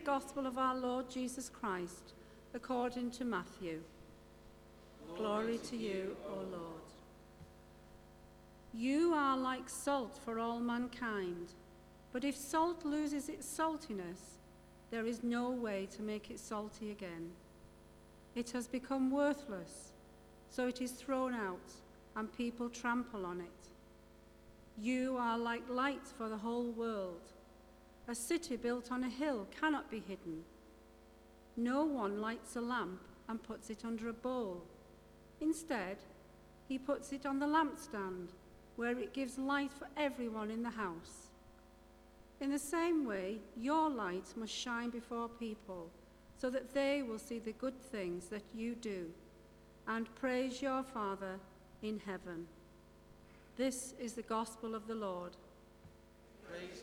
the gospel of our Lord Jesus Christ according to Matthew. Glory to you, O Lord. You are like salt for all mankind, but if salt loses its saltiness, there is no way to make it salty again. It has become worthless, so it is thrown out, and people trample on it. You are like light for the whole world. A city built on a hill cannot be hidden. No one lights a lamp and puts it under a bowl. Instead, he puts it on the lampstand, where it gives light for everyone in the house. In the same way, your light must shine before people, so that they will see the good things that you do and praise your Father in heaven. This is the gospel of the Lord. Praise